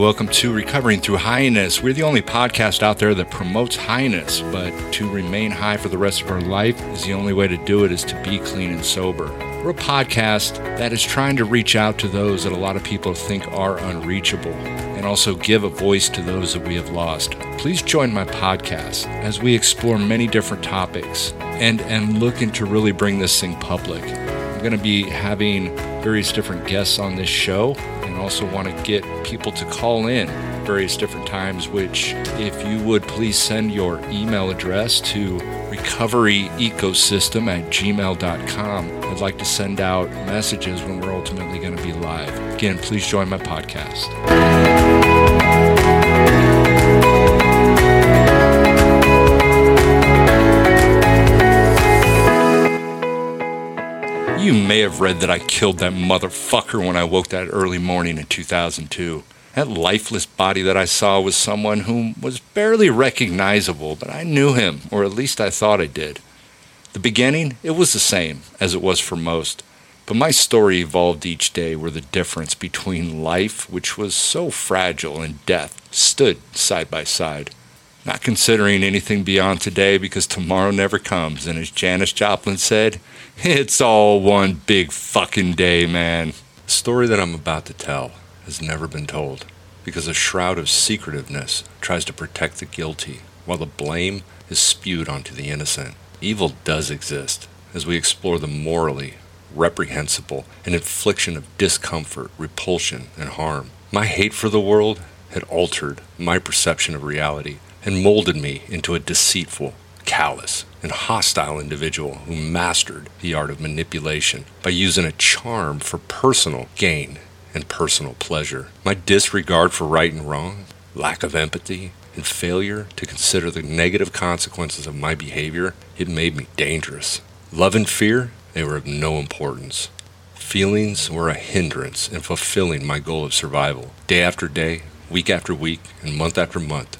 welcome to Recovering Through Highness. We're the only podcast out there that promotes highness, but to remain high for the rest of our life is the only way to do it is to be clean and sober. We're a podcast that is trying to reach out to those that a lot of people think are unreachable and also give a voice to those that we have lost. Please join my podcast as we explore many different topics and, and looking to really bring this thing public. I'm going to be having various different guests on this show also want to get people to call in various different times which if you would please send your email address to recoveryecosystem at gmail.com i'd like to send out messages when we're ultimately going to be live. Again please join my podcast You may have read that I killed that motherfucker when I woke that early morning in 2002. That lifeless body that I saw was someone whom was barely recognizable, but I knew him, or at least I thought I did. The beginning, it was the same as it was for most, but my story evolved each day where the difference between life, which was so fragile, and death stood side by side. Not considering anything beyond today because tomorrow never comes, and as Janis Joplin said, it's all one big fucking day, man. The story that I'm about to tell has never been told because a shroud of secretiveness tries to protect the guilty while the blame is spewed onto the innocent. Evil does exist as we explore the morally reprehensible and infliction of discomfort, repulsion, and harm. My hate for the world had altered my perception of reality and molded me into a deceitful, callous, and hostile individual who mastered the art of manipulation by using a charm for personal gain and personal pleasure. My disregard for right and wrong, lack of empathy, and failure to consider the negative consequences of my behavior, it made me dangerous. Love and fear, they were of no importance. Feelings were a hindrance in fulfilling my goal of survival. Day after day, week after week, and month after month,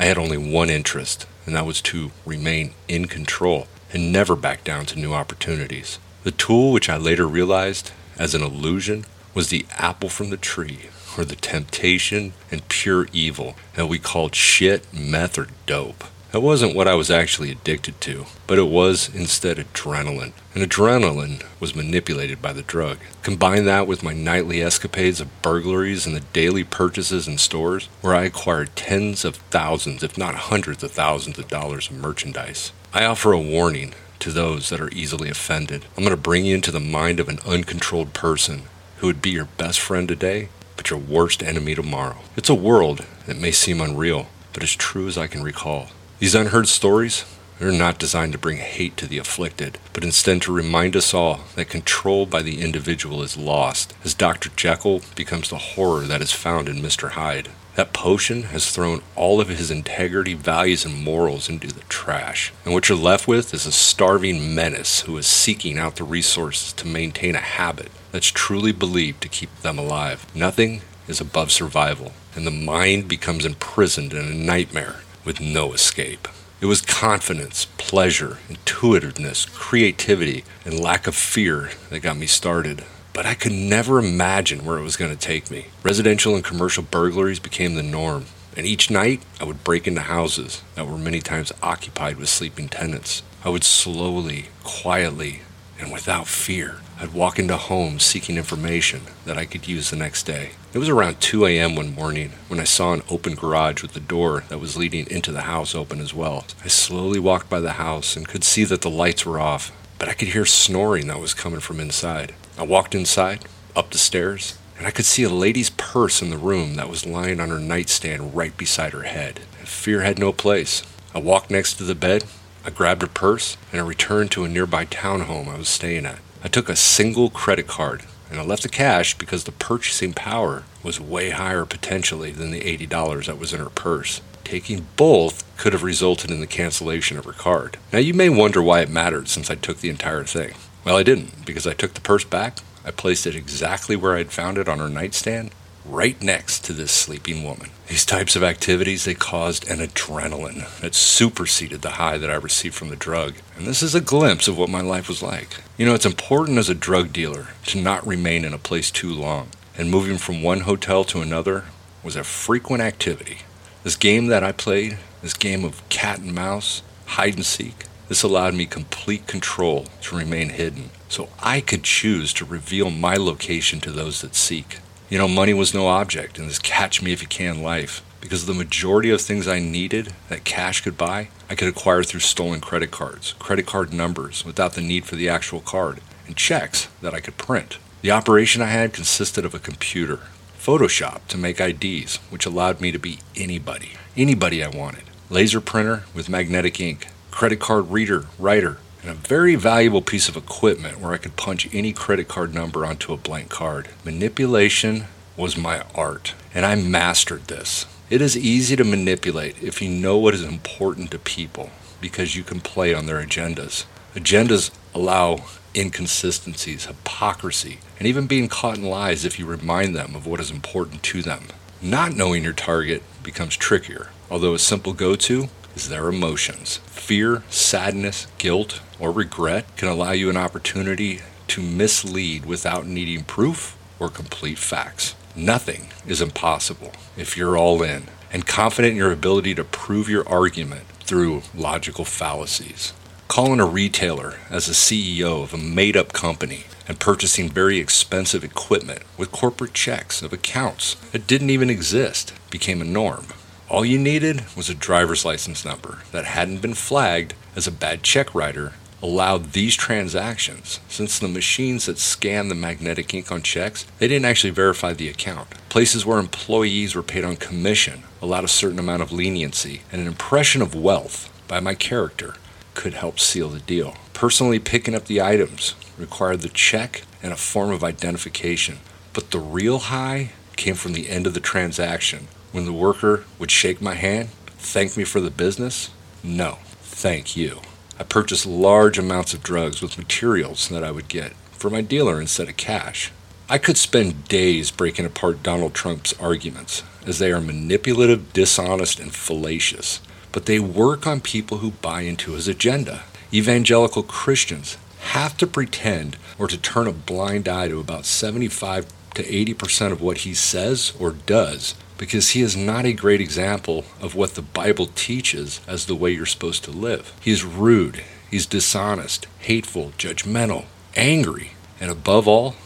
I had only one interest, and that was to remain in control and never back down to new opportunities. The tool which I later realized as an illusion was the apple from the tree, or the temptation and pure evil that we called shit, meth, or dope. That wasn't what I was actually addicted to, but it was instead adrenaline. And adrenaline was manipulated by the drug. Combine that with my nightly escapades of burglaries and the daily purchases in stores, where I acquired tens of thousands, if not hundreds of thousands of dollars of merchandise. I offer a warning to those that are easily offended. I'm going to bring you into the mind of an uncontrolled person who would be your best friend today, but your worst enemy tomorrow. It's a world that may seem unreal, but as true as I can recall. These unheard stories are not designed to bring hate to the afflicted, but instead to remind us all that control by the individual is lost, as Dr. Jekyll becomes the horror that is found in Mr. Hyde. That potion has thrown all of his integrity, values, and morals into the trash. And what you're left with is a starving menace who is seeking out the resources to maintain a habit that's truly believed to keep them alive. Nothing is above survival, and the mind becomes imprisoned in a nightmare with no escape. It was confidence, pleasure, intuitiveness, creativity, and lack of fear that got me started. But I could never imagine where it was going to take me. Residential and commercial burglaries became the norm, and each night I would break into houses that were many times occupied with sleeping tenants. I would slowly, quietly, and without fear, I'd walk into homes seeking information that I could use the next day. It was around 2 a.m. one morning when I saw an open garage with the door that was leading into the house open as well. I slowly walked by the house and could see that the lights were off, but I could hear snoring that was coming from inside. I walked inside, up the stairs, and I could see a lady's purse in the room that was lying on her nightstand right beside her head. Fear had no place. I walked next to the bed, I grabbed her purse, and I returned to a nearby townhome I was staying at. I took a single credit card and I left the cash because the purchasing power was way higher potentially than the $80 that was in her purse. Taking both could have resulted in the cancellation of her card. Now, you may wonder why it mattered since I took the entire thing. Well, I didn't, because I took the purse back, I placed it exactly where I'd found it on her nightstand, right next to this sleeping woman. These types of activities, they caused an adrenaline that superseded the high that I received from the drug. And this is a glimpse of what my life was like. You know, it's important as a drug dealer to not remain in a place too long. And moving from one hotel to another was a frequent activity. This game that I played, this game of cat and mouse, hide and seek, this allowed me complete control to remain hidden, so I could choose to reveal my location to those that seek. You know, money was no object in this catch me if you can life, because the majority of things I needed that cash could buy, I could acquire through stolen credit cards, credit card numbers without the need for the actual card, and checks that I could print. The operation I had consisted of a computer, Photoshop to make IDs, which allowed me to be anybody, anybody I wanted, laser printer with magnetic ink, credit card reader, writer, and a very valuable piece of equipment where I could punch any credit card number onto a blank card. Manipulation was my art, and I mastered this. It is easy to manipulate if you know what is important to people because you can play on their agendas. Agendas allow inconsistencies, hypocrisy, and even being caught in lies if you remind them of what is important to them. Not knowing your target becomes trickier, although a simple go to is their emotions. Fear, sadness, guilt, or regret can allow you an opportunity to mislead without needing proof or complete facts. Nothing is impossible if you're all in and confident in your ability to prove your argument through logical fallacies. Calling a retailer as a CEO of a made up company and purchasing very expensive equipment with corporate checks of accounts that didn't even exist became a norm. All you needed was a driver's license number that hadn't been flagged as a bad check writer allowed these transactions. Since the machines that scan the magnetic ink on checks they didn't actually verify the account. Places where employees were paid on commission allowed a certain amount of leniency and an impression of wealth by my character could help seal the deal. Personally picking up the items required the check and a form of identification but the real high came from the end of the transaction when the worker would shake my hand, thank me for the business? No, thank you. I purchased large amounts of drugs with materials that I would get for my dealer instead of cash. I could spend days breaking apart Donald Trump's arguments, as they are manipulative, dishonest, and fallacious. But they work on people who buy into his agenda. Evangelical Christians have to pretend or to turn a blind eye to about 75 to 80% of what he says or does because he is not a great example of what the Bible teaches as the way you're supposed to live. He's rude, he's dishonest, hateful, judgmental, angry, and above all,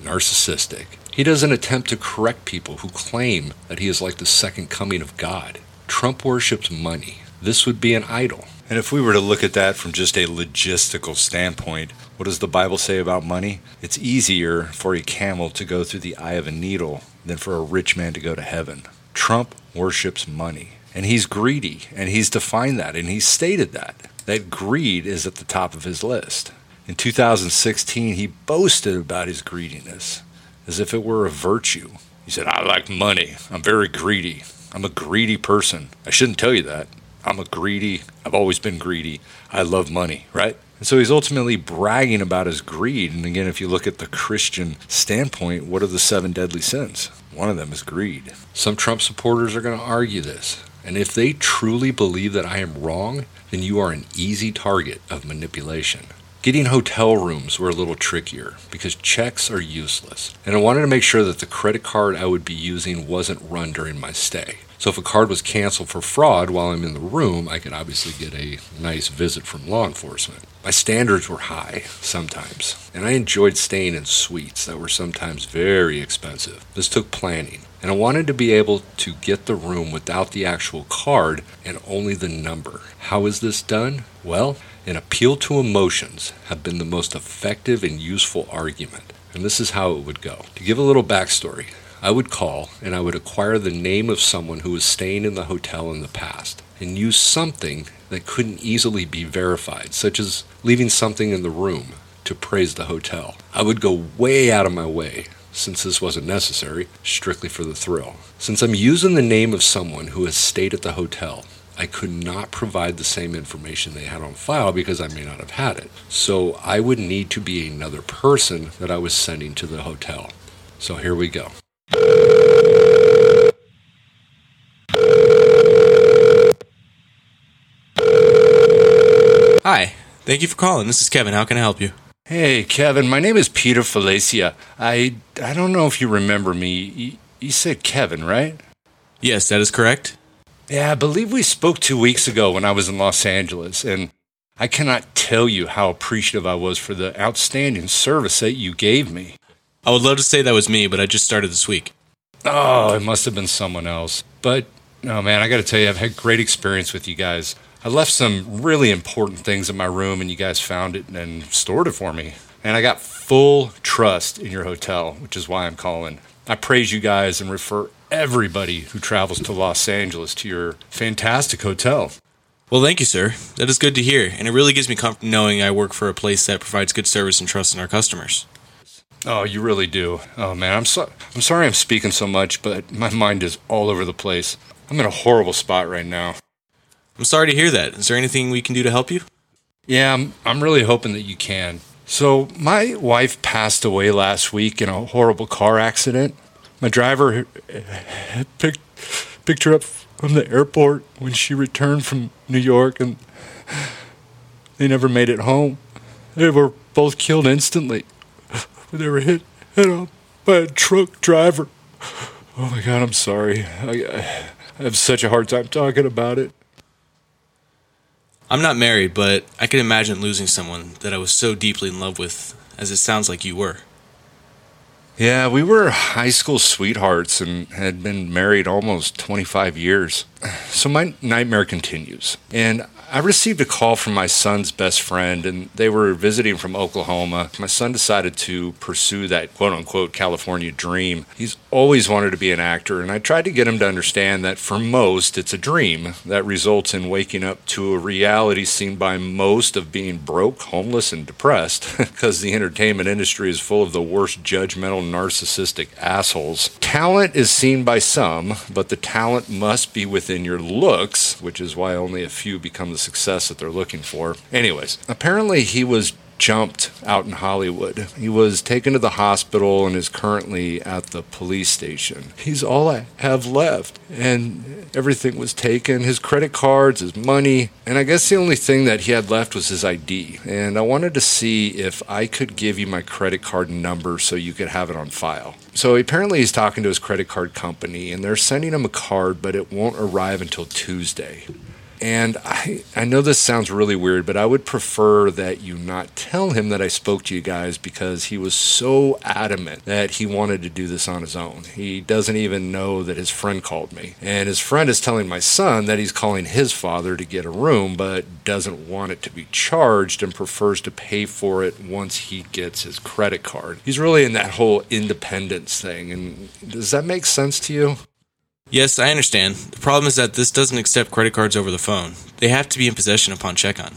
narcissistic. He doesn't attempt to correct people who claim that he is like the second coming of God. Trump worships money. This would be an idol. And if we were to look at that from just a logistical standpoint, what does the Bible say about money? It's easier for a camel to go through the eye of a needle than for a rich man to go to heaven. Trump worships money, and he's greedy, and he's defined that, and he's stated that. That greed is at the top of his list. In 2016, he boasted about his greediness as if it were a virtue. He said, I like money. I'm very greedy. I'm a greedy person. I shouldn't tell you that. I'm a greedy. I've always been greedy. I love money, right? And so he's ultimately bragging about his greed. And again, if you look at the Christian standpoint, what are the seven deadly sins? One of them is greed. Some Trump supporters are going to argue this. And if they truly believe that I am wrong, then you are an easy target of manipulation. Getting hotel rooms were a little trickier because checks are useless. And I wanted to make sure that the credit card I would be using wasn't run during my stay. So if a card was canceled for fraud while I'm in the room, I could obviously get a nice visit from law enforcement. My standards were high sometimes, and I enjoyed staying in suites that were sometimes very expensive. This took planning, and I wanted to be able to get the room without the actual card and only the number. How is this done? Well, an appeal to emotions have been the most effective and useful argument. And this is how it would go. To give a little backstory, I would call and I would acquire the name of someone who was staying in the hotel in the past and use something that couldn't easily be verified, such as leaving something in the room to praise the hotel. I would go way out of my way since this wasn't necessary, strictly for the thrill. Since I'm using the name of someone who has stayed at the hotel, I could not provide the same information they had on file because I may not have had it. So I would need to be another person that I was sending to the hotel. So here we go. Hi, thank you for calling. This is Kevin. How can I help you? Hey, Kevin. My name is Peter Felicia. I I don't know if you remember me. You, you said Kevin, right? Yes, that is correct. Yeah, I believe we spoke two weeks ago when I was in Los Angeles, and I cannot tell you how appreciative I was for the outstanding service that you gave me. I would love to say that was me, but I just started this week. Oh, it must have been someone else. But, oh man, I got to tell you, I've had great experience with you guys. I left some really important things in my room, and you guys found it and stored it for me. And I got full trust in your hotel, which is why I'm calling. I praise you guys and refer everybody who travels to Los Angeles to your fantastic hotel. Well, thank you, sir. That is good to hear, and it really gives me comfort knowing I work for a place that provides good service and trust in our customers. Oh, you really do. Oh man, I'm so I'm sorry I'm speaking so much, but my mind is all over the place. I'm in a horrible spot right now. I'm sorry to hear that. Is there anything we can do to help you? Yeah, I'm I'm really hoping that you can. So, my wife passed away last week in a horrible car accident. My driver picked picked her up from the airport when she returned from New York and they never made it home. They were both killed instantly. They were hit, hit on by a truck driver. Oh my God, I'm sorry. I, I have such a hard time talking about it. I'm not married, but I can imagine losing someone that I was so deeply in love with, as it sounds like you were. Yeah, we were high school sweethearts and had been married almost 25 years. So my nightmare continues. And I received a call from my son's best friend, and they were visiting from Oklahoma. My son decided to pursue that quote unquote California dream. He's always wanted to be an actor, and I tried to get him to understand that for most, it's a dream that results in waking up to a reality seen by most of being broke, homeless, and depressed, because the entertainment industry is full of the worst judgmental, narcissistic assholes. Talent is seen by some, but the talent must be within your looks, which is why only a few become the success that they're looking for. Anyways, apparently he was jumped out in Hollywood. He was taken to the hospital and is currently at the police station. He's all I have left, and everything was taken his credit cards, his money, and I guess the only thing that he had left was his ID. And I wanted to see if I could give you my credit card number so you could have it on file. So apparently he's talking to his credit card company, and they're sending him a card, but it won't arrive until Tuesday. And I, I know this sounds really weird, but I would prefer that you not tell him that I spoke to you guys because he was so adamant that he wanted to do this on his own. He doesn't even know that his friend called me. And his friend is telling my son that he's calling his father to get a room, but doesn't want it to be charged and prefers to pay for it once he gets his credit card. He's really in that whole independence thing. And does that make sense to you? Yes, I understand. The problem is that this doesn't accept credit cards over the phone. They have to be in possession upon check on.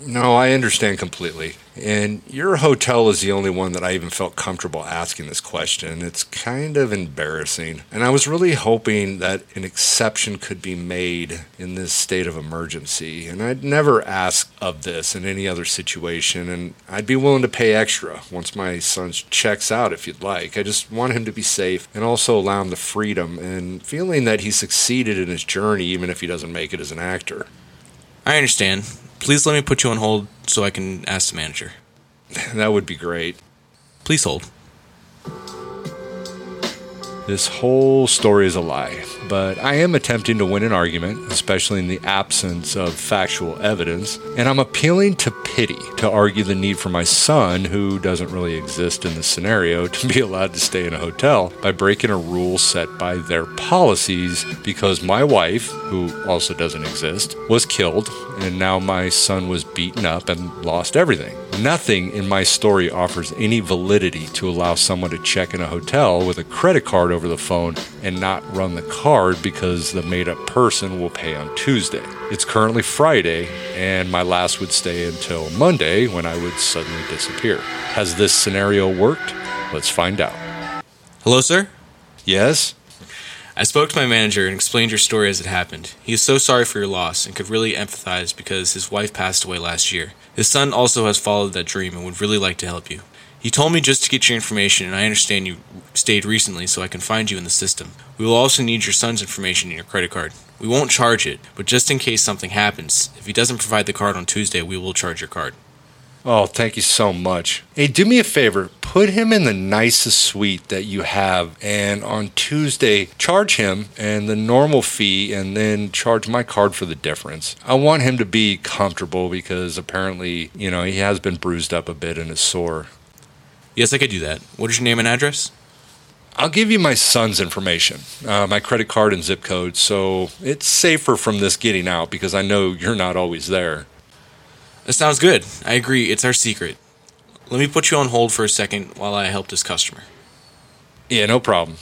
No, I understand completely. And your hotel is the only one that I even felt comfortable asking this question. It's kind of embarrassing. And I was really hoping that an exception could be made in this state of emergency. And I'd never ask of this in any other situation. And I'd be willing to pay extra once my son checks out if you'd like. I just want him to be safe and also allow him the freedom and feeling that he succeeded in his journey, even if he doesn't make it as an actor. I understand. Please let me put you on hold so I can ask the manager. That would be great. Please hold. This whole story is a lie, but I am attempting to win an argument, especially in the absence of factual evidence, and I'm appealing to pity to argue the need for my son, who doesn't really exist in this scenario, to be allowed to stay in a hotel by breaking a rule set by their policies because my wife, who also doesn't exist, was killed, and now my son was beaten up and lost everything. Nothing in my story offers any validity to allow someone to check in a hotel with a credit card over the phone and not run the card because the made up person will pay on Tuesday. It's currently Friday, and my last would stay until Monday when I would suddenly disappear. Has this scenario worked? Let's find out. Hello, sir? Yes? I spoke to my manager and explained your story as it happened. He is so sorry for your loss and could really empathize because his wife passed away last year. His son also has followed that dream and would really like to help you. He told me just to get your information, and I understand you stayed recently, so I can find you in the system. We will also need your son's information and your credit card. We won't charge it, but just in case something happens, if he doesn't provide the card on Tuesday, we will charge your card. Oh, thank you so much. Hey, do me a favor. Put him in the nicest suite that you have, and on Tuesday, charge him and the normal fee, and then charge my card for the difference. I want him to be comfortable because apparently, you know, he has been bruised up a bit and is sore. Yes, I could do that. What is your name and address? I'll give you my son's information, uh, my credit card and zip code, so it's safer from this getting out because I know you're not always there. That sounds good. I agree. It's our secret. Let me put you on hold for a second while I help this customer. Yeah, no problem.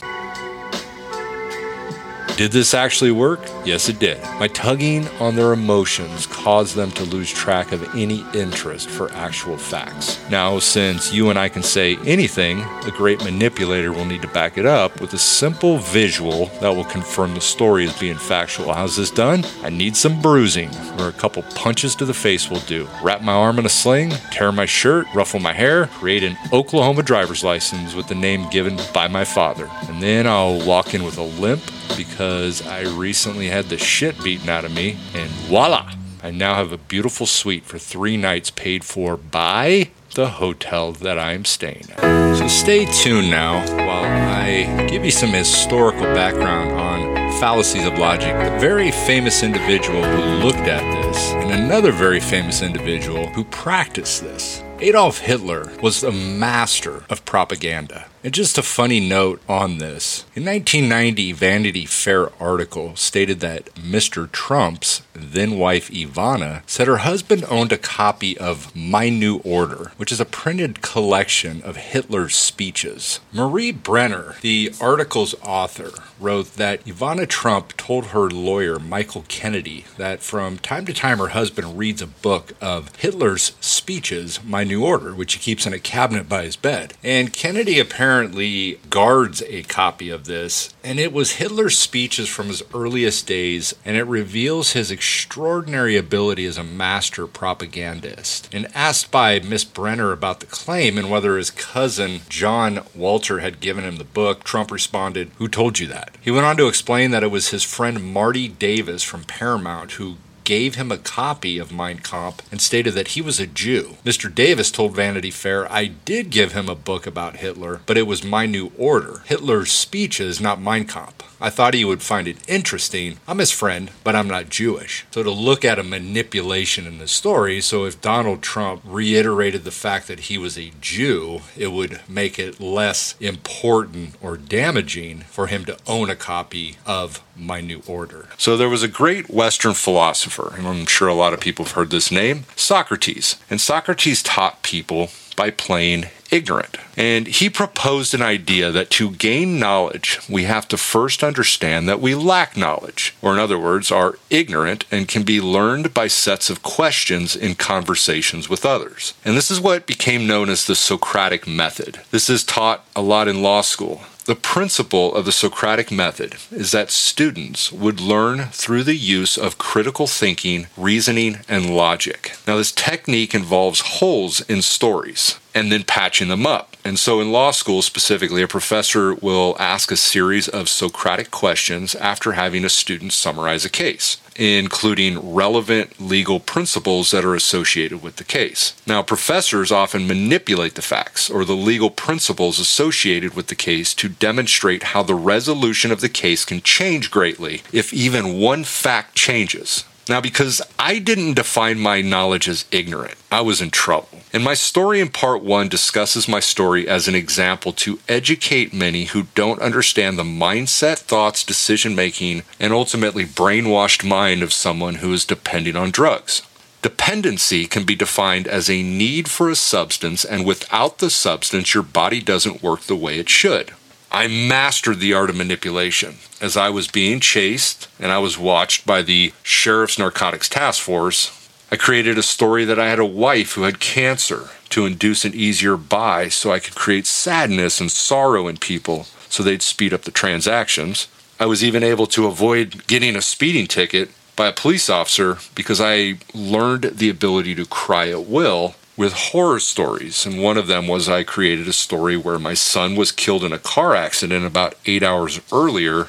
Did this actually work? Yes, it did. My tugging on their emotions caused them to lose track of any interest for actual facts. Now, since you and I can say anything, a great manipulator will need to back it up with a simple visual that will confirm the story as being factual. How's this done? I need some bruising, or a couple punches to the face will do. Wrap my arm in a sling, tear my shirt, ruffle my hair, create an Oklahoma driver's license with the name given by my father. And then I'll walk in with a limp because I recently had the shit beaten out of me, and voila! I now have a beautiful suite for three nights paid for by the hotel that I'm staying at. So stay tuned now while I give you some historical background on fallacies of logic. The very famous individual who looked at this, and another very famous individual who practiced this. Adolf Hitler was a master of propaganda. And just a funny note on this. In 1990, Vanity Fair article stated that Mr. Trump's then wife Ivana said her husband owned a copy of My New Order, which is a printed collection of Hitler's speeches. Marie Brenner, the article's author, wrote that Ivana Trump told her lawyer Michael Kennedy that from time to time her husband reads a book of Hitler's speeches, My New Order, which he keeps in a cabinet by his bed. And Kennedy apparently apparently guards a copy of this, and it was Hitler's speeches from his earliest days, and it reveals his extraordinary ability as a master propagandist. And asked by Miss Brenner about the claim and whether his cousin John Walter had given him the book, Trump responded, Who told you that? He went on to explain that it was his friend Marty Davis from Paramount who gave him a copy of Mein Kampf and stated that he was a Jew. Mr. Davis told Vanity Fair, I did give him a book about Hitler, but it was My New Order. Hitler's speeches, not Mein Kampf. I thought he would find it interesting. I'm his friend, but I'm not Jewish. So to look at a manipulation in the story, so if Donald Trump reiterated the fact that he was a Jew, it would make it less important or damaging for him to own a copy of My New Order. So there was a great Western philosopher, and I'm sure a lot of people have heard this name, Socrates. And Socrates taught people by playing ignorant. And he proposed an idea that to gain knowledge, we have to first understand that we lack knowledge, or in other words, are ignorant and can be learned by sets of questions in conversations with others. And this is what became known as the Socratic method. This is taught a lot in law school. The principle of the Socratic method is that students would learn through the use of critical thinking, reasoning, and logic. Now, this technique involves holes in stories and then patching them up. And so, in law school specifically, a professor will ask a series of Socratic questions after having a student summarize a case including relevant legal principles that are associated with the case. Now, professors often manipulate the facts or the legal principles associated with the case to demonstrate how the resolution of the case can change greatly if even one fact changes. Now, because I didn't define my knowledge as ignorant, I was in trouble. And my story in part one discusses my story as an example to educate many who don't understand the mindset, thoughts, decision making, and ultimately brainwashed mind of someone who is depending on drugs. Dependency can be defined as a need for a substance, and without the substance, your body doesn't work the way it should. I mastered the art of manipulation as I was being chased and I was watched by the Sheriff's Narcotics Task Force. I created a story that I had a wife who had cancer to induce an easier buy so I could create sadness and sorrow in people so they'd speed up the transactions. I was even able to avoid getting a speeding ticket by a police officer because I learned the ability to cry at will with horror stories. And one of them was I created a story where my son was killed in a car accident about eight hours earlier.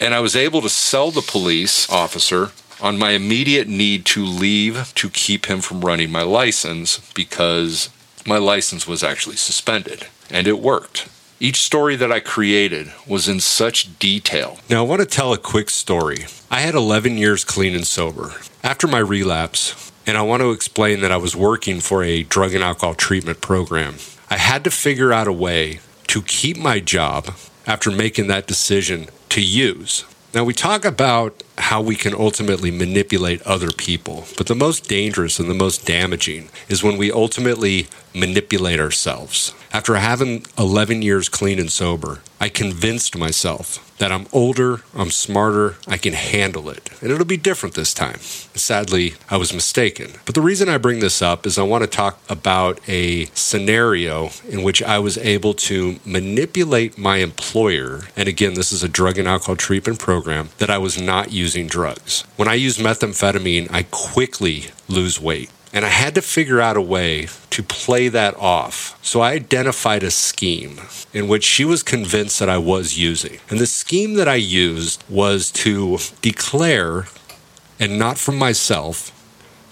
And I was able to sell the police officer on my immediate need to leave to keep him from running my license because my license was actually suspended. And it worked. Each story that I created was in such detail. Now, I want to tell a quick story. I had 11 years clean and sober. After my relapse, and I want to explain that I was working for a drug and alcohol treatment program. I had to figure out a way to keep my job after making that decision to use. Now, we talk about how we can ultimately manipulate other people, but the most dangerous and the most damaging is when we ultimately manipulate ourselves. After having 11 years clean and sober, I convinced myself that I'm older, I'm smarter, I can handle it, and it'll be different this time. Sadly, I was mistaken. But the reason I bring this up is I want to talk about a scenario in which I was able to manipulate my employer. And again, this is a drug and alcohol treatment program that I was not using drugs. When I use methamphetamine, I quickly lose weight. And I had to figure out a way to play that off. So I identified a scheme in which she was convinced that I was using. And the scheme that I used was to declare, and not from myself,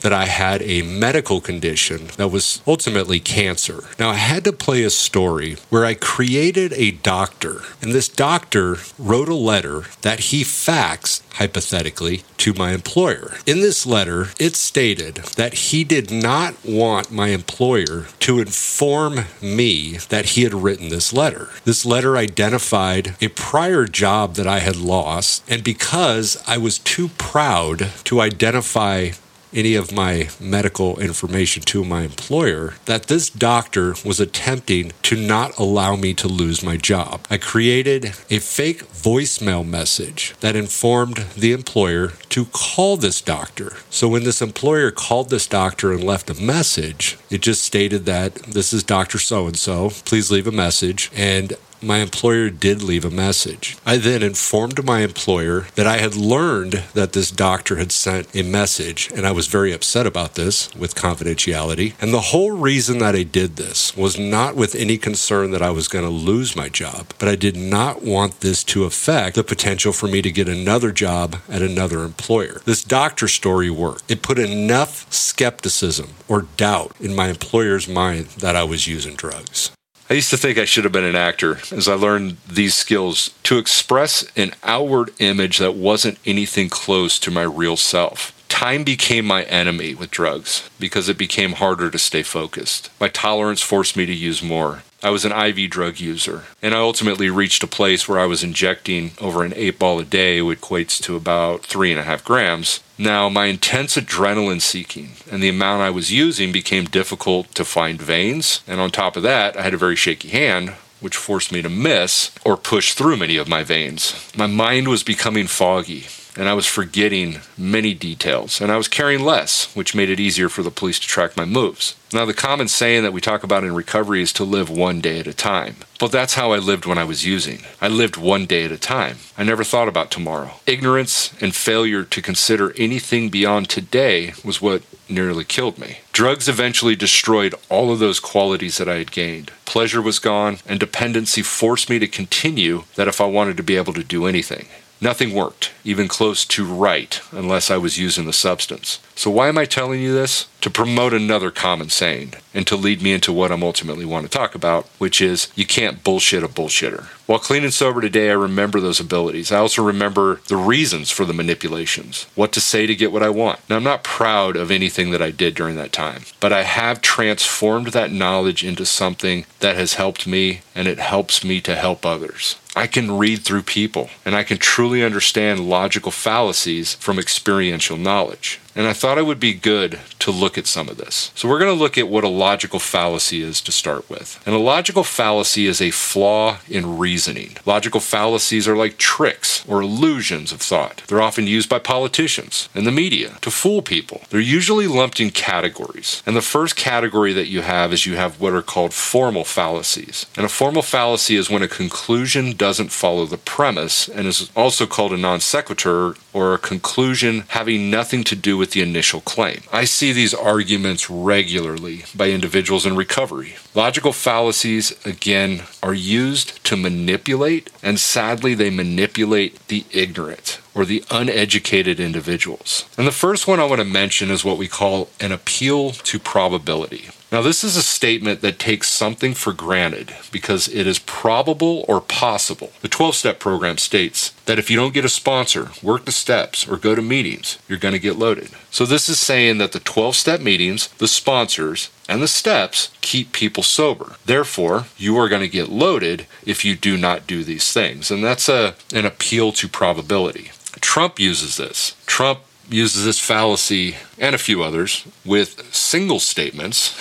that I had a medical condition that was ultimately cancer. Now, I had to play a story where I created a doctor, and this doctor wrote a letter that he faxed, hypothetically, to my employer. In this letter, it stated that he did not want my employer to inform me that he had written this letter. This letter identified a prior job that I had lost, and because I was too proud to identify any of my medical information to my employer that this doctor was attempting to not allow me to lose my job. I created a fake voicemail message that informed the employer to call this doctor. So when this employer called this doctor and left a message, it just stated that this is Dr. So and so, please leave a message. And my employer did leave a message. I then informed my employer that I had learned that this doctor had sent a message, and I was very upset about this with confidentiality. And the whole reason that I did this was not with any concern that I was going to lose my job, but I did not want this to affect the potential for me to get another job at another employer. This doctor story worked. It put enough skepticism or doubt in my employer's mind that I was using drugs. I used to think I should have been an actor as I learned these skills to express an outward image that wasn't anything close to my real self. Time became my enemy with drugs because it became harder to stay focused. My tolerance forced me to use more. I was an IV drug user, and I ultimately reached a place where I was injecting over an eight ball a day, which equates to about three and a half grams. Now, my intense adrenaline seeking and the amount I was using became difficult to find veins, and on top of that, I had a very shaky hand, which forced me to miss or push through many of my veins. My mind was becoming foggy, and I was forgetting many details, and I was carrying less, which made it easier for the police to track my moves. Now, the common saying that we talk about in recovery is to live one day at a time. But that's how I lived when I was using. I lived one day at a time. I never thought about tomorrow. Ignorance and failure to consider anything beyond today was what nearly killed me. Drugs eventually destroyed all of those qualities that I had gained. Pleasure was gone, and dependency forced me to continue that if I wanted to be able to do anything. Nothing worked, even close to right, unless I was using the substance. So, why am I telling you this? To promote another common saying and to lead me into what I'm ultimately want to talk about, which is you can't bullshit a bullshitter. While clean and sober today, I remember those abilities. I also remember the reasons for the manipulations, what to say to get what I want. Now, I'm not proud of anything that I did during that time, but I have transformed that knowledge into something that has helped me and it helps me to help others. I can read through people and I can truly understand logical fallacies from experiential knowledge. And I thought it would be good to look at some of this. So, we're going to look at what a logical fallacy is to start with. And a logical fallacy is a flaw in reasoning. Logical fallacies are like tricks or illusions of thought. They're often used by politicians and the media to fool people. They're usually lumped in categories. And the first category that you have is you have what are called formal fallacies. And a formal fallacy is when a conclusion doesn't follow the premise and is also called a non sequitur or a conclusion having nothing to do with the initial claim. I see these arguments regularly by individuals in recovery. Logical fallacies, again, are used to manipulate, and sadly, they manipulate the ignorant or the uneducated individuals. And the first one I want to mention is what we call an appeal to probability. Now, this is a statement that takes something for granted because it is probable or possible. The 12 step program states that if you don't get a sponsor, work the steps, or go to meetings, you're going to get loaded. So, this is saying that the 12 step meetings, the sponsors, and the steps keep people sober. Therefore, you are going to get loaded if you do not do these things. And that's a, an appeal to probability. Trump uses this. Trump uses this fallacy and a few others with single statements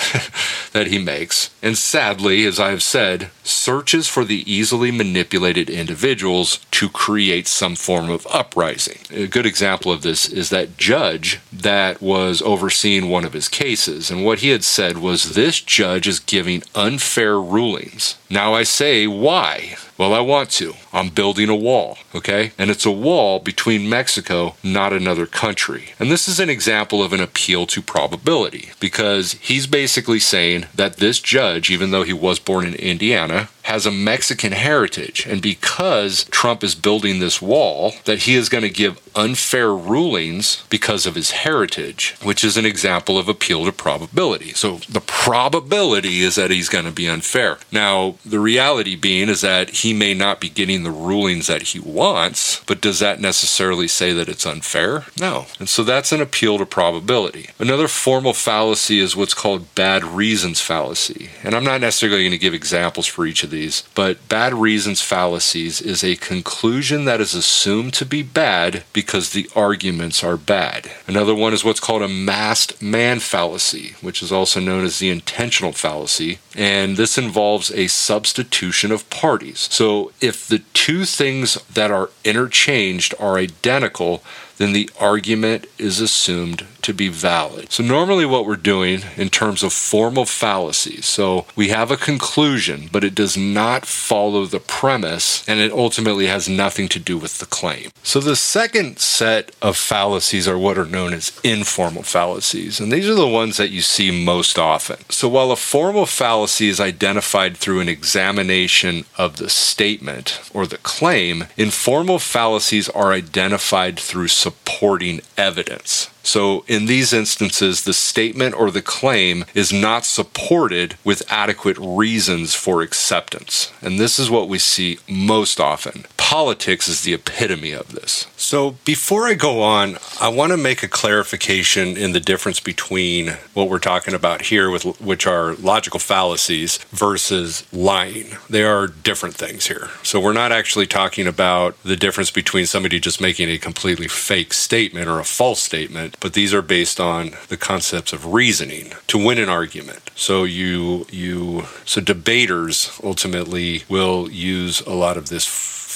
that he makes. And sadly, as I have said, searches for the easily manipulated individuals to create some form of uprising. A good example of this is that judge that was overseeing one of his cases. And what he had said was this judge is giving unfair rulings. Now I say, why? Well, I want to. I'm building a wall, okay? And it's a wall between Mexico, not another country. And this is an example of an appeal to probability because he's basically saying that this judge, even though he was born in Indiana, has a Mexican heritage. And because Trump is building this wall, that he is going to give unfair rulings because of his heritage, which is an example of appeal to probability. So the probability is that he's going to be unfair. Now, the reality being is that he may not be getting the rulings that he wants, but does that necessarily say that it's unfair? No. And so that's an appeal to probability. Another formal fallacy is what's called bad reasons fallacy. And I'm not necessarily going to give examples for each of these, but bad reasons fallacies is a conclusion that is assumed to be bad the arguments are bad. Another one is what's called a masked man fallacy, which is also known as the intensional fallacy. And this involves a substitution of parties. So if the two things that are interchanged are identical, then the argument is assumed to be valid. So, normally, what we're doing in terms of formal fallacies, so we have a conclusion, but it does not follow the premise, and it ultimately has nothing to do with the claim. So, the second set of fallacies are what are known as informal fallacies, and these are the ones that you see most often. So, while a formal fallacy is identified through an examination of the statement or the claim, informal fallacies are identified through supporting evidence. So, in these instances, the statement or the claim is not supported with adequate reasons for acceptance. And this is what we see most often. Politics is the epitome of this. So, before I go on, I want to make a clarification in the difference between what we're talking about here, with which are logical fallacies, versus lying. They are different things here. So, we're not actually talking about the difference between somebody just making a completely fake statement or a false statement but these are based on the concepts of reasoning to win an argument. So you you so debaters ultimately will use a lot of this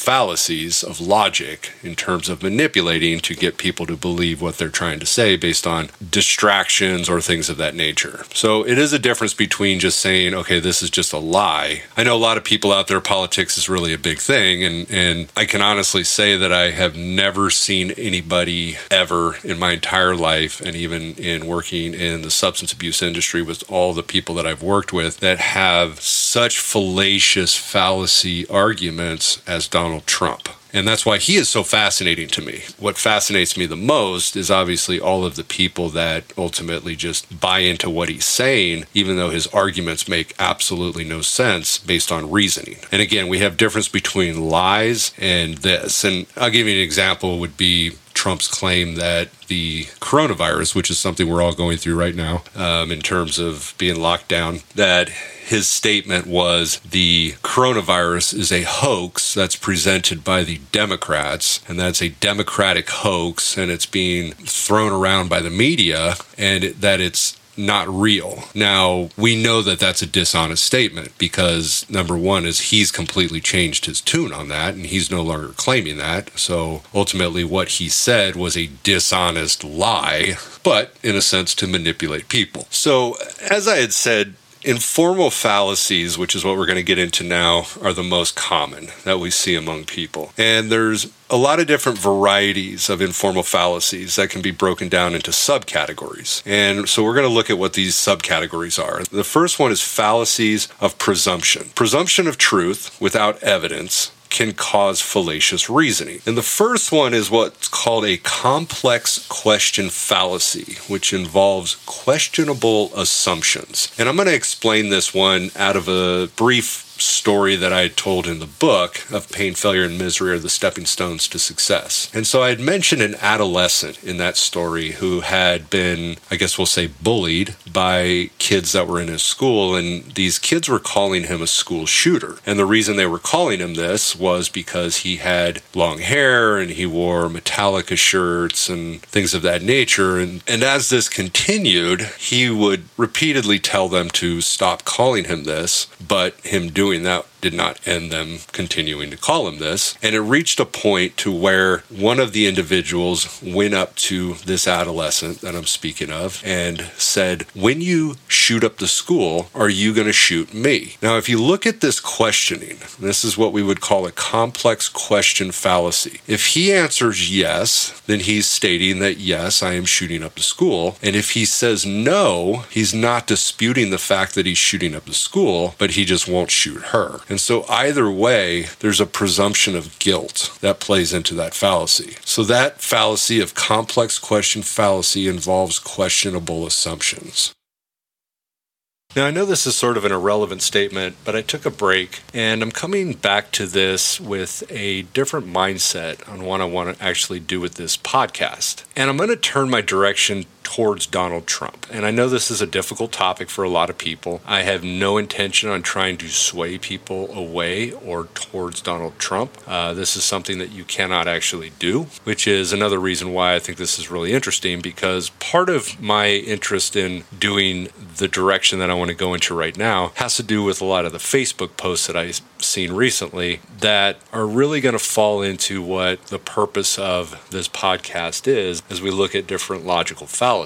fallacies of logic in terms of manipulating to get people to believe what they're trying to say based on distractions or things of that nature. So it is a difference between just saying, okay, this is just a lie. I know a lot of people out there, politics is really a big thing. And, and I can honestly say that I have never seen anybody ever in my entire life, and even in working in the substance abuse industry with all the people that I've worked with, that have such fallacious fallacy arguments as Donald Donald Trump. And that's why he is so fascinating to me. What fascinates me the most is obviously all of the people that ultimately just buy into what he's saying, even though his arguments make absolutely no sense based on reasoning. And again, we have difference between lies and this. And I'll give you an example would be Trump's claim that the coronavirus, which is something we're all going through right now um, in terms of being locked down, that his statement was the coronavirus is a hoax that's presented by the Democrats, and that's a Democratic hoax, and it's being thrown around by the media, and that it's not real. Now, we know that that's a dishonest statement because number one is he's completely changed his tune on that and he's no longer claiming that. So ultimately, what he said was a dishonest lie, but in a sense to manipulate people. So, as I had said, Informal fallacies, which is what we're going to get into now, are the most common that we see among people. And there's a lot of different varieties of informal fallacies that can be broken down into subcategories. And so we're going to look at what these subcategories are. The first one is fallacies of presumption. Presumption of truth without evidence can cause fallacious reasoning. And the first one is what's called a complex question fallacy, which involves questionable assumptions. And I'm going to explain this one out of a brief story that I had told in the book of pain, failure, and misery are the stepping stones to success. And so I had mentioned an adolescent in that story who had been, I guess we'll say, bullied by kids that were in his school. And these kids were calling him a school shooter. And the reason they were calling him this was because he had long hair and he wore Metallica shirts and things of that nature. And, and as this continued, he would repeatedly tell them to stop calling him this, but him doing doing that did not end them continuing to call him this. And it reached a point to where one of the individuals went up to this adolescent that I'm speaking of and said, When you shoot up the school, are you going to shoot me? Now, if you look at this questioning, this is what we would call a complex question fallacy. If he answers yes, then he's stating that yes, I am shooting up the school. And if he says no, he's not disputing the fact that he's shooting up the school, but he just won't shoot her. And so, either way, there's a presumption of guilt that plays into that fallacy. So, that fallacy of complex question fallacy involves questionable assumptions. Now, I know this is sort of an irrelevant statement, but I took a break and I'm coming back to this with a different mindset on what I want to actually do with this podcast. And I'm going to turn my direction towards Donald Trump. And I know this is a difficult topic for a lot of people. I have no intention on trying to sway people away or towards Donald Trump. Uh, this is something that you cannot actually do, which is another reason why I think this is really interesting because part of my interest in doing the direction that I want to go into right now has to do with a lot of the Facebook posts that I've seen recently that are really going to fall into what the purpose of this podcast is as we look at different logical fallacies.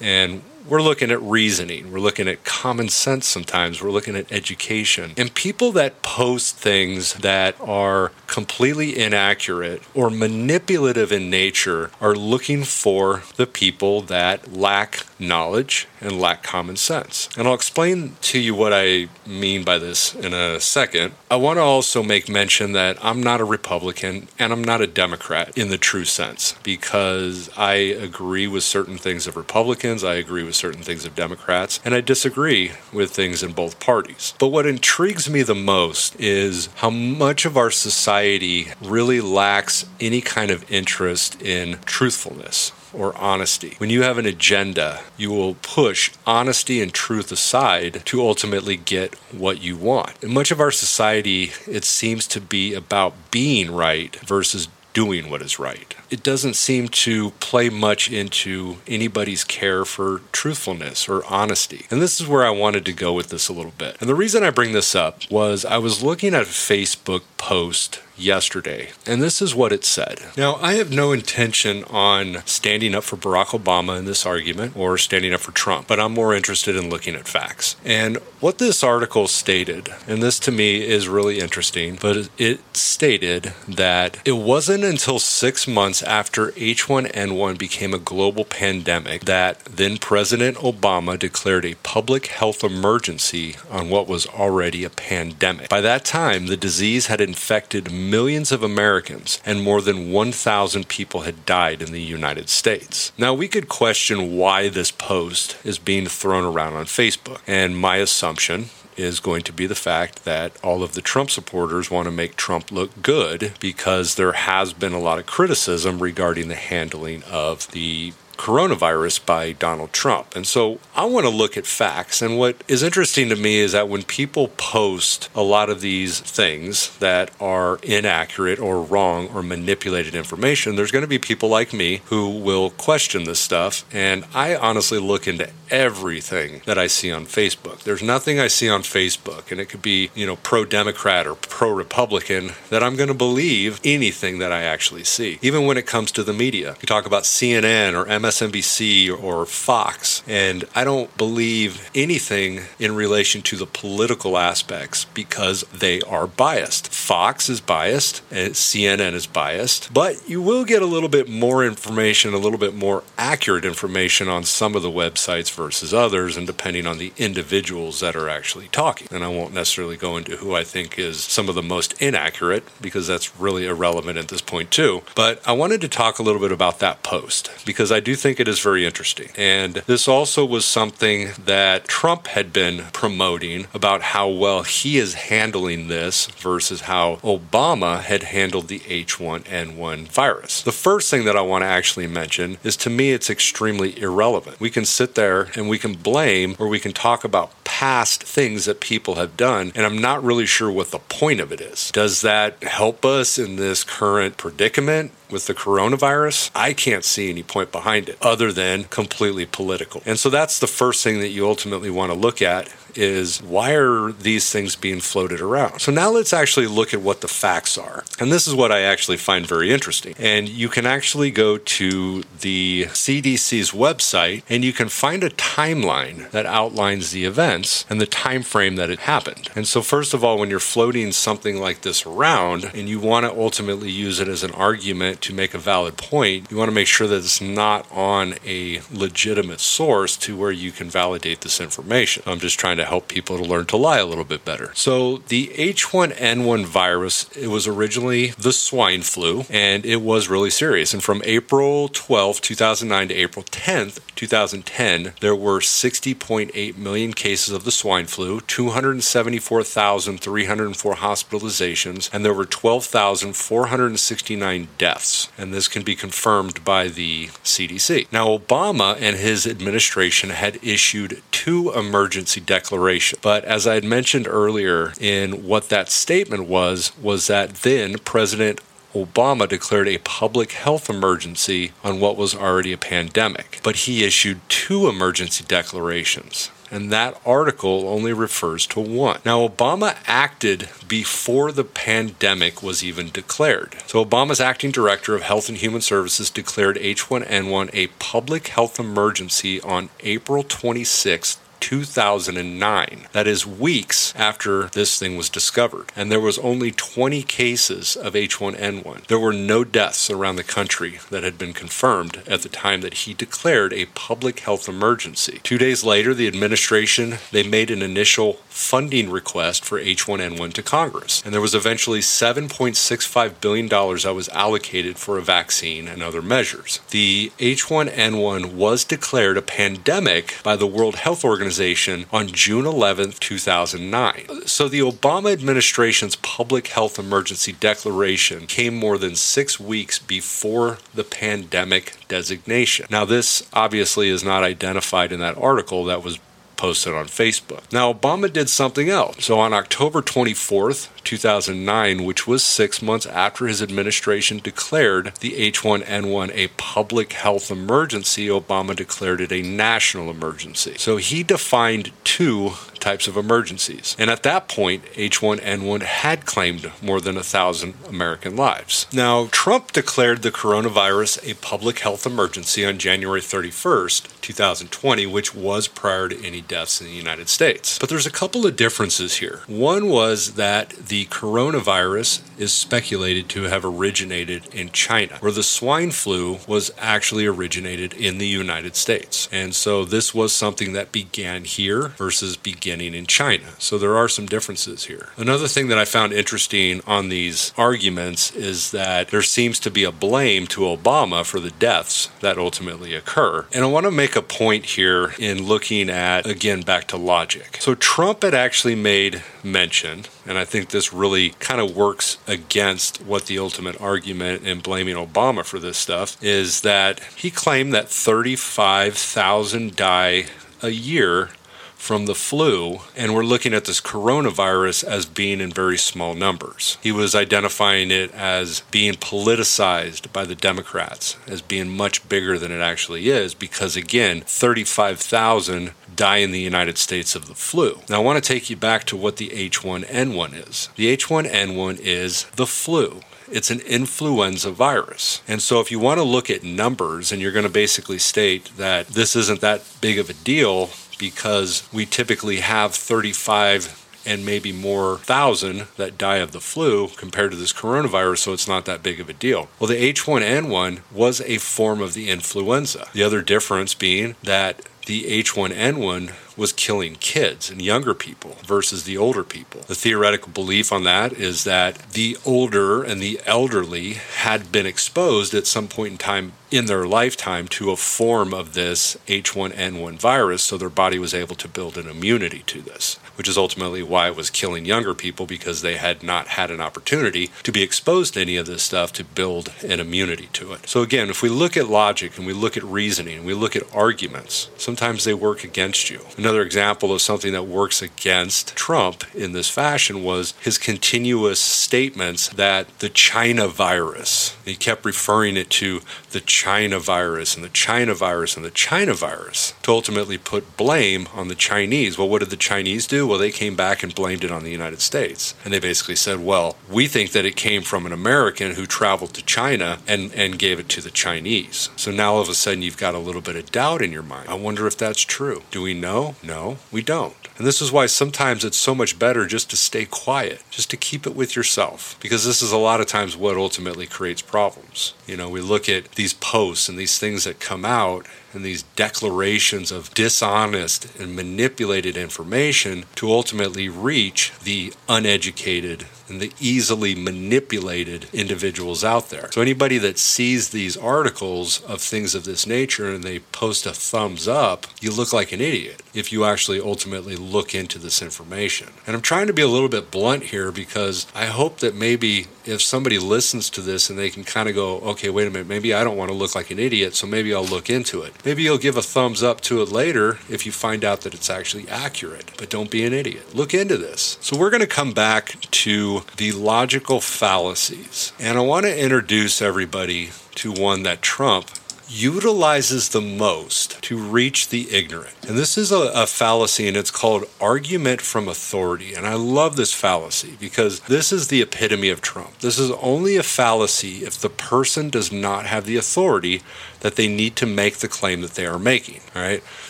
And we're looking at reasoning, we're looking at common sense sometimes, we're looking at education. And people that post things that are completely inaccurate or manipulative in nature are looking for the people that lack knowledge and lack common sense. And I'll explain to you what I mean by this in a second. I want to also make mention that I'm not a Republican and I'm not a Democrat in the true sense because I agree with certain things of Republicans, I agree with certain things of Democrats, and I disagree with things in both parties. But what intrigues me the most is how much of our society really lacks any kind of interest in truthfulness or honesty. When you have an agenda, you will push honesty and truth aside to ultimately get what you want. In much of our society, it seems to be about being right versus doing what is right. It doesn't seem to play much into anybody's care for truthfulness or honesty. And this is where I wanted to go with this a little bit. And the reason I bring this up was I was looking at a Facebook post yesterday, and this is what it said. Now, I have no intention on standing up for Barack Obama in this argument or standing up for Trump, but I'm more interested in looking at facts. And what this article stated, and this to me is really interesting, but it stated that it wasn't until six months after H1N1 became a global pandemic that then President Obama declared a public health emergency on what was already a pandemic. By that time, the disease had infected millions of Americans and more than 1,000 people had died in the United States. Now, we could question why this post is being thrown around on Facebook, and my assumption is going to be the fact that all of the Trump supporters want to make Trump look good because there has been a lot of criticism regarding the handling of the coronavirus by Donald Trump. And so I want to look at facts. And what is interesting to me is that when people post a lot of these things that are inaccurate or wrong or manipulated information, there's going to be people like me who will question this stuff. And I honestly look into everything that I see on Facebook. There's nothing I see on Facebook, and it could be, you know, pro Democrat or pro Republican, that I'm going to believe anything that I actually see. Even when it comes to the media, you talk about CNN or MSNBC MSNBC or Fox, and I don't believe anything in relation to the political aspects because they are biased. Fox is biased, and CNN is biased, but you will get a little bit more information, a little bit more accurate information on some of the websites versus others, and depending on the individuals that are actually talking. And I won't necessarily go into who I think is some of the most inaccurate because that's really irrelevant at this point, too. But I wanted to talk a little bit about that post because I do think it is very interesting. And this also was something that Trump had been promoting about how well he is handling this versus how Obama had handled the H1N1 virus. The first thing that I want to actually mention is to me, it's extremely irrelevant. We can sit there and we can blame or we can talk about past things that people have done, and I'm not really sure what the point of it is. Does that help us in this current predicament? With the coronavirus, I can't see any point behind it other than completely political. And so that's the first thing that you ultimately want to look at is why are these things being floated around? So now let's actually look at what the facts are. And this is what I actually find very interesting. And you can actually go to the CDC's website and you can find a timeline that outlines the events and the time frame that it happened. And so first of all, when you're floating something like this around and you want to ultimately use it as an argument to make a valid point, you want to make sure that it's not on a legitimate source to where you can validate this information. I'm just trying to help people to learn to lie a little bit better. So the H1N1 virus, it was originally the swine flu and it was really serious. And from April 12, 2009 to April 10th, 2010, there were 60.8 million cases of the swine flu, 274,304 hospitalizations, and there were 12,469 deaths. And this can be confirmed by the CDC. Now, Obama and his administration had issued two emergency declarations. But as I had mentioned earlier in what that statement was, was that then President Obama declared a public health emergency on what was already a pandemic, but he issued two emergency declarations. And that article only refers to one. Now, Obama acted before the pandemic was even declared. So, Obama's acting director of Health and Human Services declared H1N1 a public health emergency on April 26, 2009. That is weeks after this thing was discovered. And there was only 20 cases of H1N1. There were no deaths around the country that had been confirmed at the time that he declared a public health emergency. 2 days later, the administration they made an initial funding request for H1N1 to Congress. And there was eventually 7.65 billion dollars that was allocated for a vaccine and other measures. The H1N1 was declared a pandemic by the World Health Organization Organization on June 11, 2009. So the Obama administration's public health emergency declaration came more than six weeks before the pandemic designation. Now, this obviously is not identified in that article that was posted on Facebook. Now, Obama did something else. So on October 24th, 2009, which was six months after his administration declared the H1N1 a public health emergency, Obama declared it a national emergency. So he defined two types of emergencies. And at that point, H1N1 had claimed more than a thousand American lives. Now, Trump declared the coronavirus a public health emergency on January 31st, 2020, which was prior to any deaths in the United States. But there's a couple of differences here. One was that the coronavirus is speculated to have originated in China, where the swine flu was actually originated in the United States. And so this was something that began here versus beginning in China. So there are some differences here. Another thing that I found interesting on these arguments is that there seems to be a blame to Obama for the deaths that ultimately occur. And I want to make a point here in looking at, again, back to logic. So Trump had actually made mention, and I think this really kind of works against what the ultimate argument in blaming Obama for this stuff is that he claimed that 35,000 die a year from the flu, and we're looking at this coronavirus as being in very small numbers. He was identifying it as being politicized by the Democrats, as being much bigger than it actually is, because again, 35,000 die in the United States of the flu. Now, I want to take you back to what the H1N1 is. The H1N1 is the flu. It's an influenza virus. And so, if you want to look at numbers and you're going to basically state that this isn't that big of a deal because we typically have 35 and maybe more thousand that die of the flu compared to this coronavirus, so it's not that big of a deal. Well, the H1N1 was a form of the influenza. The other difference being that the H1N1 was killing kids and younger people versus the older people. The theoretical belief on that is that the older and the elderly had been exposed at some point in time in their lifetime to a form of this H1N1 virus, so their body was able to build an immunity to this, which is ultimately why it was killing younger people because they had not had an opportunity to be exposed to any of this stuff to build an immunity to it. So, again, if we look at logic and we look at reasoning and we look at arguments, sometimes they work against you. Another example of something that works against Trump in this fashion was his continuous statements that the China virus, he kept referring it to the virus and the China virus and the China virus to ultimately put blame on the Chinese. Well, what did the Chinese do? Well, they came back and blamed it on the United States. And they basically said, well, we think that it came from an American who traveled to China and, and gave it to the Chinese. So now all of a sudden you've got a little bit of doubt in your mind. I wonder if that's true. Do we know? No, we don't. And this is why sometimes it's so much better just to stay quiet, just to keep it with yourself, because this is a lot of times what ultimately creates problems. You know, we look at these posts and these things that come out and these declarations of dishonest and manipulated information to ultimately reach the uneducated and the easily manipulated individuals out there. So, anybody that sees these articles of things of this nature and they post a thumbs up, you look like an idiot if you actually ultimately look into this information. And I'm trying to be a little bit blunt here because I hope that maybe if somebody listens to this and they can kind of go, okay, wait a minute, maybe I don't want to look like an idiot, so maybe I'll look into it. Maybe you'll give a thumbs up to it later if you find out that it's actually accurate, but don't be an idiot. Look into this. So, we're going to come back to the logical fallacies. And I want to introduce everybody to one that Trump utilizes the most to reach the ignorant. And this is a, a, fallacy, and it's called argument from authority. And I love this fallacy because this is the epitome of Trump. This is only a fallacy if the person does not have the authority that they need to make the claim that they are making. Right.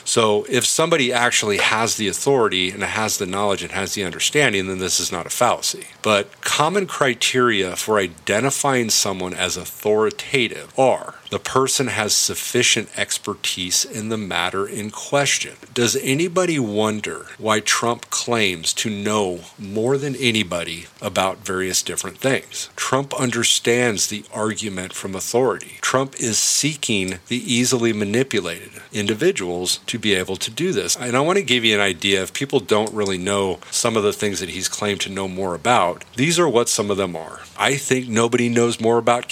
So if somebody actually has the authority and has the knowledge and has the understanding, then this is not a fallacy. But common criteria for identifying someone as authoritative are the person has sufficient expertise in the matter in question. Does anybody wonder why Trump claims to know more than anybody about various different things? Trump understands the argument from authority. Trump is seeking the easily manipulated individuals to be able to do this. And I want to give you an idea if people don't really know some of the things that he's claimed to know more about, these are what some of them are. I think nobody knows more about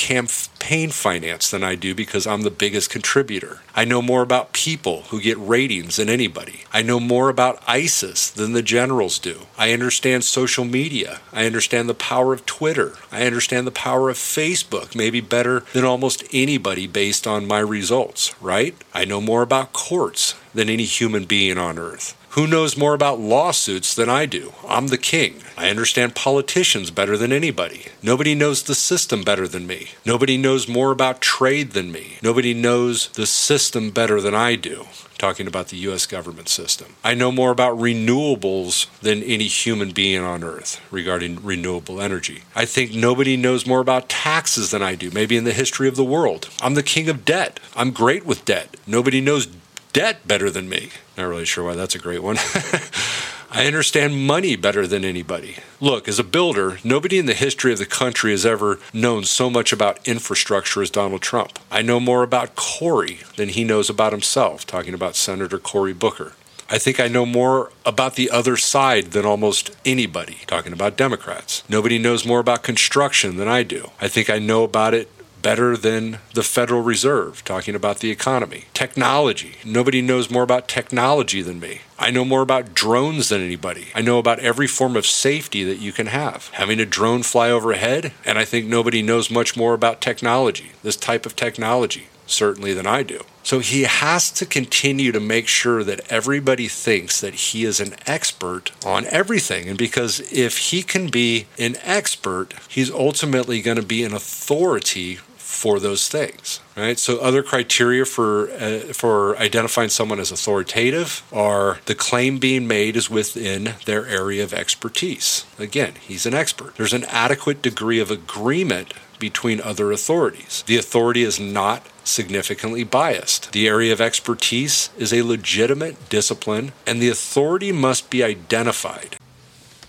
campaign finance than I do because I'm the biggest contributor. I know more about people who get ratings than anybody. I know more about ISIS than the generals do. I understand social media. I understand the power of Twitter. I understand the power of Facebook, maybe better than almost anybody based on my results, right? I know more about courts than any human being on earth. Who knows more about lawsuits than I do? I'm the king. I understand politicians better than anybody. Nobody knows the system better than me. Nobody knows more about trade than me. Nobody knows the system better than I do talking about the US government system. I know more about renewables than any human being on earth regarding renewable energy. I think nobody knows more about taxes than I do, maybe in the history of the world. I'm the king of debt. I'm great with debt. Nobody knows debt better than me. Not really sure why that's a great one. I understand money better than anybody. Look, as a builder, nobody in the history of the country has ever known so much about infrastructure as Donald Trump. I know more about Cory than he knows about himself, talking about Senator Cory Booker. I think I know more about the other side than almost anybody, talking about Democrats. Nobody knows more about construction than I do. I think I know about it better than the Federal Reserve, talking about the economy. Technology. Nobody knows more about technology than me. I know more about drones than anybody. I know about every form of safety that you can have. Having a drone fly overhead, and I think nobody knows much more about technology, this type of technology, certainly than I do. So he has to continue to make sure that everybody thinks that he is an expert on everything. And because if he can be an expert, he's ultimately going to be an authority for those things right so other criteria for uh, for identifying someone as authoritative are the claim being made is within their area of expertise again he's an expert there's an adequate degree of agreement between other authorities the authority is not significantly biased. The area of expertise is a legitimate discipline, and the authority must be identified.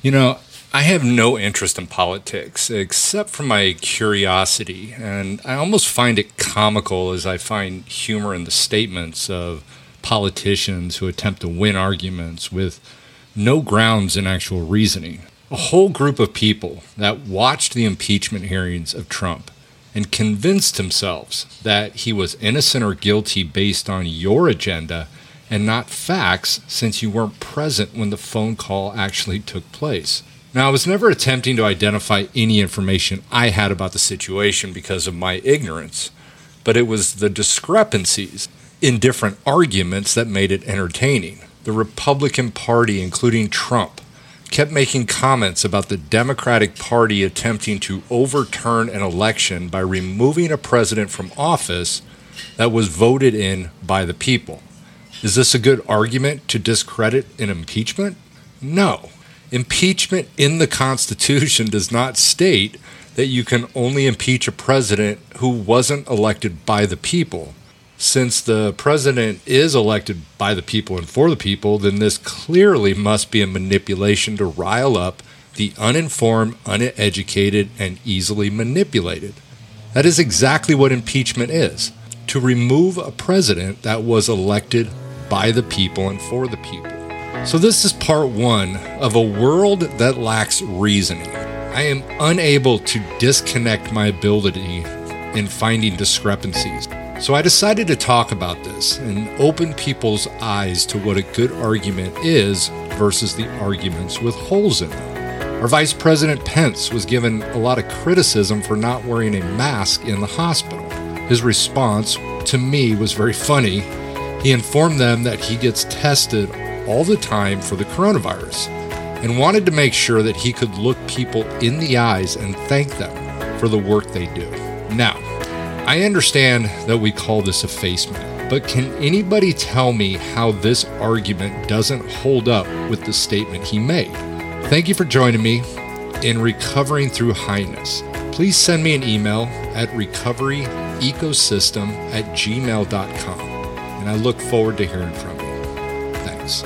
You know, I have no interest in politics except for my curiosity, and I almost find it comical as I find humor in the statements of politicians who attempt to win arguments with no grounds in actual reasoning. A whole group of people that watched the impeachment hearings of Trump and convinced themselves that he was innocent or guilty based on your agenda and not facts since you weren't present when the phone call actually took place. Now, I was never attempting to identify any information I had about the situation because of my ignorance, but it was the discrepancies in different arguments that made it entertaining. The Republican Party, including Trump, kept making comments about the Democratic Party attempting to overturn an election by removing a president from office that was voted in by the people. Is this a good argument to discredit an impeachment? No. Impeachment in the Constitution does not state that you can only impeach a president who wasn't elected by the people. Since the president is elected by the people and for the people, then this clearly must be a manipulation to rile up the uninformed, uneducated, and easily manipulated. That is exactly what impeachment is to remove a president that was elected by the people and for the people. So, this is part one of a world that lacks reasoning. I am unable to disconnect my ability in finding discrepancies. So, I decided to talk about this and open people's eyes to what a good argument is versus the arguments with holes in them. Our Vice President Pence was given a lot of criticism for not wearing a mask in the hospital. His response to me was very funny. He informed them that he gets tested all the time for the coronavirus and wanted to make sure that he could look people in the eyes and thank them for the work they do. Now, I understand that we call this effacement, but can anybody tell me how this argument doesn't hold up with the statement he made? Thank you for joining me in Recovering Through Highness. Please send me an email at recoveryecosystem at gmail.com, and I look forward to hearing from you. Thanks.